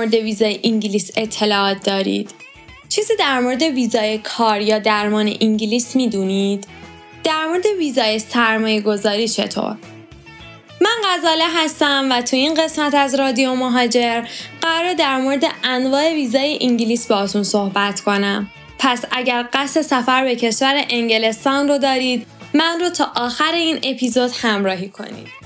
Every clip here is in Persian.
مورد ویزای انگلیس اطلاعات دارید؟ چیزی در مورد ویزای کار یا درمان انگلیس می‌دونید؟ در مورد ویزای سرمایه گذاری چطور؟ من غزاله هستم و تو این قسمت از رادیو مهاجر قرار در مورد انواع ویزای انگلیس باهاتون صحبت کنم. پس اگر قصد سفر به کشور انگلستان رو دارید من رو تا آخر این اپیزود همراهی کنید.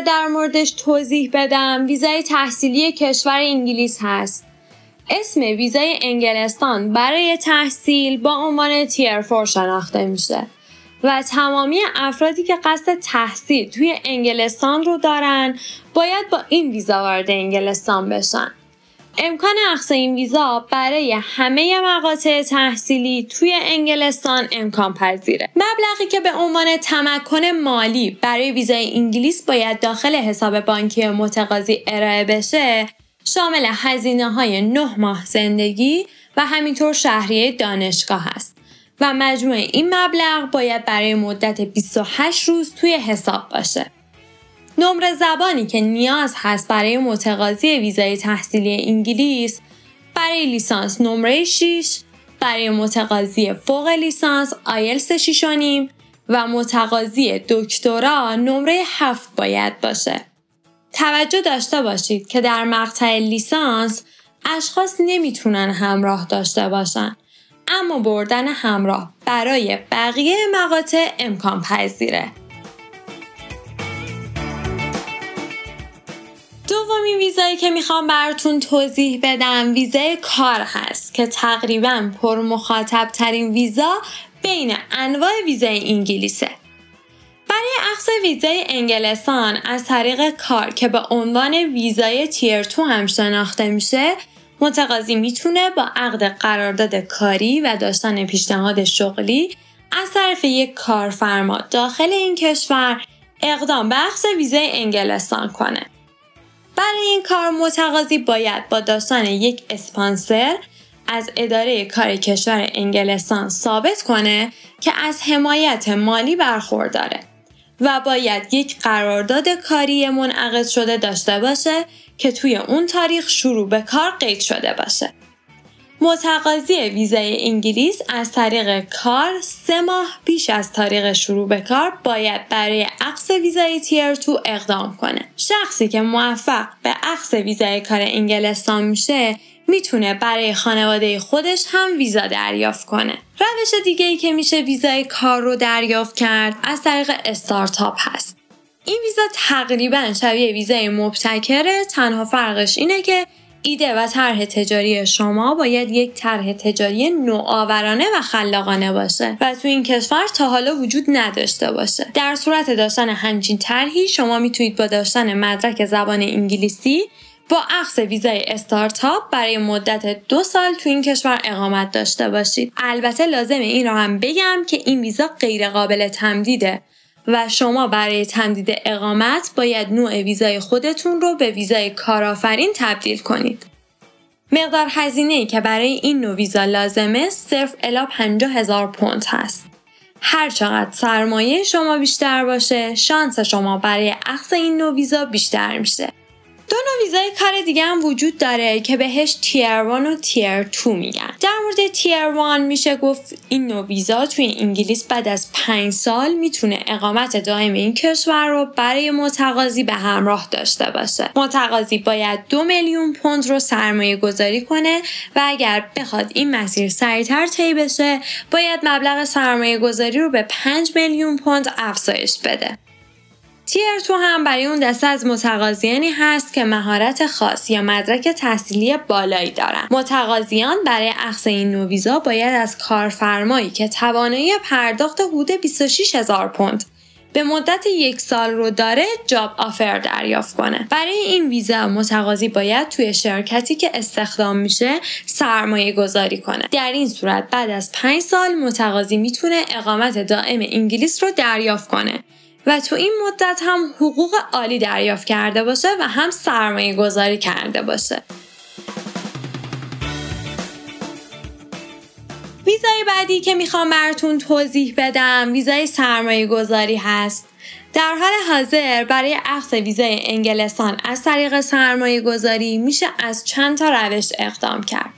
در موردش توضیح بدم ویزای تحصیلی کشور انگلیس هست. اسم ویزای انگلستان برای تحصیل با عنوان تیر فور شناخته میشه و تمامی افرادی که قصد تحصیل توی انگلستان رو دارن باید با این ویزا وارد انگلستان بشن. امکان اخذ این ویزا برای همه مقاطع تحصیلی توی انگلستان امکان پذیره. مبلغی که به عنوان تمکن مالی برای ویزای انگلیس باید داخل حساب بانکی متقاضی ارائه بشه شامل هزینه های 9 ماه زندگی و همینطور شهریه دانشگاه است و مجموع این مبلغ باید برای مدت 28 روز توی حساب باشه. نمره زبانی که نیاز هست برای متقاضی ویزای تحصیلی انگلیس برای لیسانس نمره 6 برای متقاضی فوق لیسانس آیلس 6 و متقاضی دکترا نمره 7 باید باشه. توجه داشته باشید که در مقطع لیسانس اشخاص نمی‌تونن همراه داشته باشن اما بردن همراه برای بقیه مقاطع امکان پذیره. دومین ویزایی که می‌خوام براتون توضیح بدم ویزای کار هست که تقریبا پر مخاطب ترین ویزا بین انواع ویزای انگلیسه. برای اخذ ویزای انگلستان از طریق کار که به عنوان ویزای تیر تو هم شناخته میشه متقاضی می‌تونه با عقد قرارداد کاری و داشتن پیشنهاد شغلی از طرف یک کارفرما داخل این کشور اقدام به اخذ ویزای انگلستان کنه. برای این کار متقاضی باید با داشتن یک اسپانسر از اداره کار کشور انگلستان ثابت کنه که از حمایت مالی برخورداره و باید یک قرارداد کاری منعقد شده داشته باشه که توی اون تاریخ شروع به کار قید شده باشه. متقاضی ویزای انگلیس از طریق کار سه ماه پیش از تاریخ شروع به کار باید برای عقص ویزای تیر تو اقدام کنه. شخصی که موفق به عقص ویزای کار انگلستان میشه می‌تونه برای خانواده خودش هم ویزا دریافت کنه. روش دیگه ای که میشه ویزای کار رو دریافت کرد از طریق استارتاپ هست. این ویزا تقریبا شبیه ویزای مبتکره تنها فرقش اینه که ایده و طرح تجاری شما باید یک طرح تجاری نوآورانه و خلاقانه باشه و تو این کشور تا حالا وجود نداشته باشه. در صورت داشتن همچین طرحی شما می‌تونید با داشتن مدرک زبان انگلیسی با اخذ ویزای استارتاپ برای مدت دو سال تو این کشور اقامت داشته باشید. البته لازم این را هم بگم که این ویزا غیر قابل تمدیده. و شما برای تمدید اقامت باید نوع ویزای خودتون رو به ویزای کارآفرین تبدیل کنید. مقدار هزینه ای که برای این نوع ویزا لازمه صرف الا 50 هزار پوند هست. هر چقدر سرمایه شما بیشتر باشه شانس شما برای اخذ این نوع ویزا بیشتر میشه. دو نوع ویزای کار دیگه هم وجود داره که بهش تیر 1 و تیر 2 میگن. در مورد تیر 1 میشه گفت این نوع ویزا توی انگلیس بعد از 5 سال می‌تونه اقامت دائم این کشور رو برای متقاضی به همراه داشته باشه. متقاضی باید دو میلیون پوند رو سرمایه گذاری کنه و اگر بخواد این مسیر سریعتر طی بشه باید مبلغ سرمایه گذاری رو به 5 میلیون پوند افزایش بده. تیر تو هم برای اون دسته از متقاضیانی هست که مهارت خاص یا مدرک تحصیلی بالایی دارن. متقاضیان برای اخذ این نوع ویزا باید از کارفرمایی که توانایی پرداخت حدود 26 هزار پوند به مدت یک سال رو داره جاب آفر دریافت کنه. برای این ویزا متقاضی باید توی شرکتی که استخدام میشه سرمایه گذاری کنه. در این صورت بعد از 5 سال متقاضی می‌تونه اقامت دائم انگلیس رو دریافت کنه. و تو این مدت هم حقوق عالی دریافت کرده باشه و هم سرمایه گذاری کرده باشه. ویزای بعدی که می‌خوام براتون توضیح بدم ویزای سرمایه گذاری هست در حال حاضر برای اخذ ویزای انگلستان از طریق سرمایه گذاری میشه از چند تا روش اقدام کرد.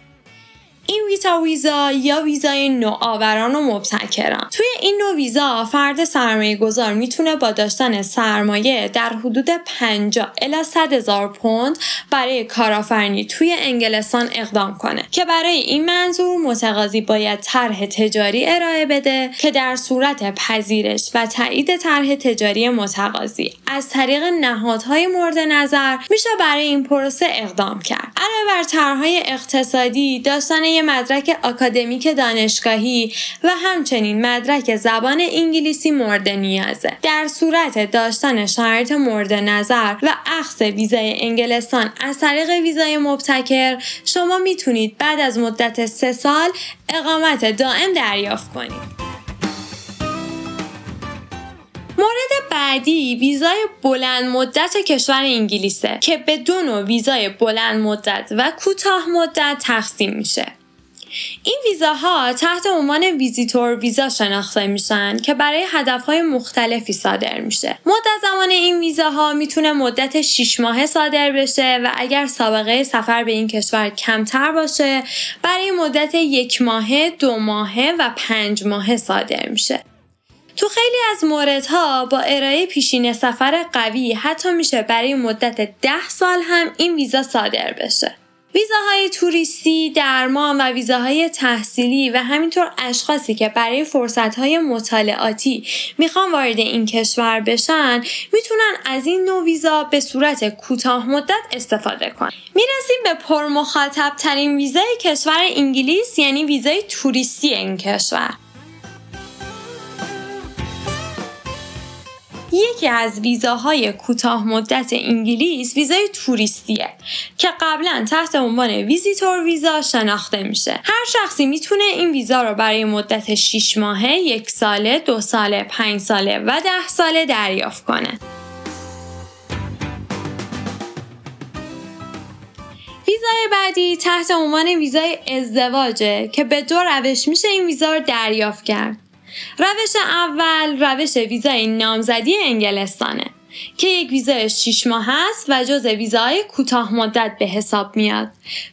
این ویتا ویزا یا ویزای نوآوران و مبتکران توی این نوع ویزا فرد سرمایه گذار می‌تونه با داشتن سرمایه در حدود 50 الی 100 هزار پوند برای کارآفرینی توی انگلستان اقدام کنه که برای این منظور متقاضی باید طرح تجاری ارائه بده که در صورت پذیرش و تایید طرح تجاری متقاضی از طریق نهادهای مورد نظر میشه برای این پروسه اقدام کرد. علاوه بر طرحهای اقتصادی داشتن مدرک اکادمیک دانشگاهی و همچنین مدرک زبان انگلیسی مورد نیازه. در صورت داشتن شرایط مورد نظر و اخذ ویزای انگلستان از طریق ویزای مبتکر شما می‌تونید بعد از مدت سه سال اقامت دائم دریافت کنید. مورد بعدی ویزای بلند مدت کشور انگلیسه که به دو نوع ویزای بلند مدت و کوتاه مدت تقسیم میشه. این ویزاها تحت عنوان ویزیتور ویزا شناخته میشن که برای هدفهای مختلفی صادر میشه. مدت زمان این ویزاها می‌تونه مدت 6 ماهه صادر بشه و اگر سابقه سفر به این کشور کمتر باشه برای مدت یک ماهه، دو ماهه و پنج ماهه صادر میشه. تو خیلی از موردها با ارائه پیشین سفر قوی حتی میشه برای مدت ده سال هم این ویزا صادر بشه. ویزاهای توریستی، درمان و ویزاهای تحصیلی و همینطور اشخاصی که برای فرصتهای مطالعاتی می‌خوان وارد این کشور بشن می‌تونن از این نوع ویزا به صورت کوتاه مدت استفاده کنن. می‌رسیم به پرمخاطب ترین ویزای کشور انگلیس یعنی ویزای توریستی این کشور. یکی از ویزاهای کوتاه مدت انگلیس ویزای توریستیه که قبلا تحت عنوان ویزیتور ویزا شناخته میشه هر شخصی می‌تونه این ویزا رو برای مدت 6 ماهه، یک ساله، دو ساله، پنج ساله و ده ساله دریافت کنه. ویزای بعدی تحت عنوان ویزای ازدواجه که به دو روش میشه این ویزا رو دریافت کرد. روش اول روش ویزای نامزدی انگلستانه که یک ویزای 6 ماه هست و جز ویزای کوتاه مدت به حساب میاد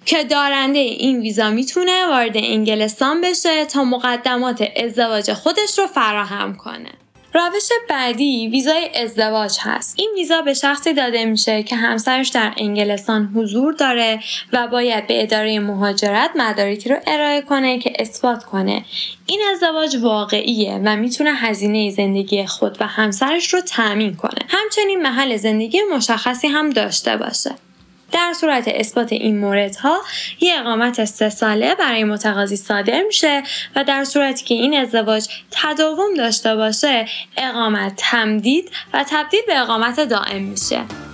که دارنده این ویزا می‌تونه وارد انگلستان بشه تا مقدمات ازدواج خودش رو فراهم کنه. روش بعدی ویزای ازدواج هست. این ویزا به شخصی داده میشه که همسرش در انگلستان حضور داره و باید به اداره مهاجرت مدارکی رو ارائه کنه که اثبات کنه. این ازدواج واقعیه و می‌تونه هزینه زندگی خود و همسرش رو تأمین کنه. همچنین محل زندگی مشخصی هم داشته باشه. در صورت اثبات این موردها یه اقامت سه ساله برای متقاضی صادر میشه و در صورتی که این ازدواج تداوم داشته باشه اقامت تمدید و تبدیل به اقامت دائم میشه.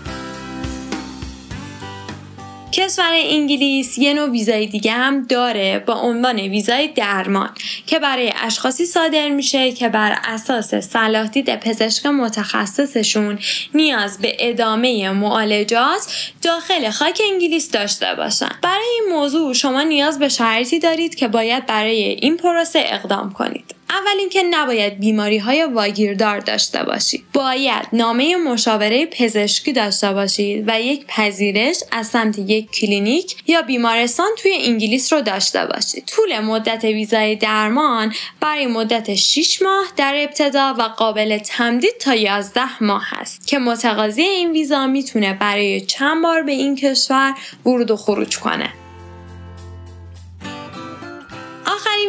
کشور انگلیس یه نوع ویزای دیگه هم داره با عنوان ویزای درمان که برای اشخاصی صادر میشه که بر اساس صلاح دید پزشک متخصصشون نیاز به ادامه معالجات داخل خاک انگلیس داشته باشن. برای این موضوع شما نیاز به شرایطی دارید که باید برای این پروسه اقدام کنید. اول اینکه نباید بیماری های واگیردار داشته باشید باید نامه مشاوره پزشکی داشته باشید و یک پذیرش از سمت یک کلینیک یا بیمارستان توی انگلیس رو داشته باشید طول مدت ویزای درمان برای مدت 6 ماه در ابتدا و قابل تمدید تا 11 ماه هست که متقاضی این ویزا می‌تونه برای چند بار به این کشور ورود و خروج کنه.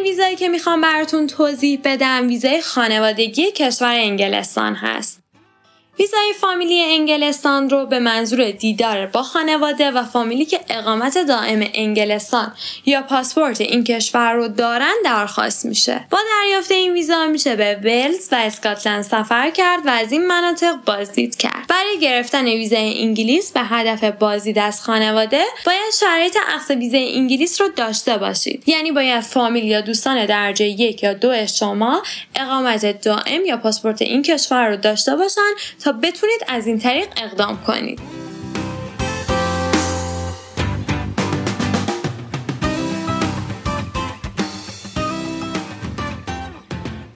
ویزایی که می‌خوام براتون توضیح بدم ویزای خانوادگی کشور انگلستان هست. ویزای فامیلی انگلستان رو به منظور دیدار با خانواده و فامیلی که اقامت دائم انگلستان یا پاسپورت این کشور رو دارن درخواست میشه. با دریافت این ویزا میشه به ولز و اسکاتلند سفر کرد و از این مناطق بازدید کرد. برای گرفتن ویزای انگلیس به هدف بازدید از خانواده باید شرایط اخذ ویزای انگلیس رو داشته باشید. یعنی باید فامیل یا دوستان درجه یک یا دو شما اقامت دائم یا پاسپورت این کشور رو داشته باشن بتونید از این طریق اقدام کنید.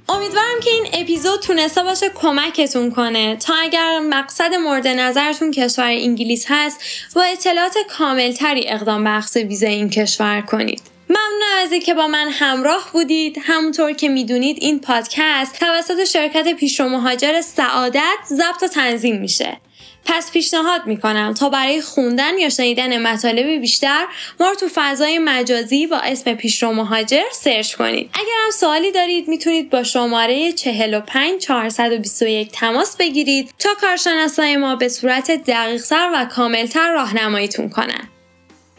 امیدوارم که این اپیزود تونسته باشه کمکتون کنه تا اگر مقصد مورد نظرتون کشور انگلیس هست با اطلاعات کاملتری اقدام به اخذ ویزا این کشور کنید. ممنون از اینکه با من همراه بودید. همونطور که می‌دونید این پادکست توسط شرکت پیشرو مهاجر سعادت ضبط و تنظیم میشه. پس پیشنهاد می‌کنم تا برای خوندن یا شنیدن مطالب بیشتر ما رو تو فضای مجازی با اسم پیشرو مهاجر سرچ کنید. اگر هم سوالی دارید می‌تونید با شماره 45 421 تماس بگیرید تا کارشناسای ما به صورت دقیقتر و کاملتر راهنماییتون کنن.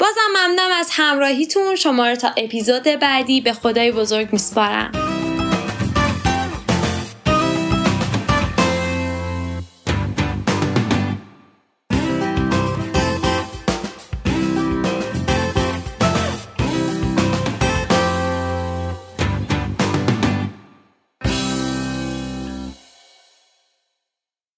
بازم ممنونم از همراهیتون. شما رو تا اپیزود بعدی به خدای بزرگ میسپارم.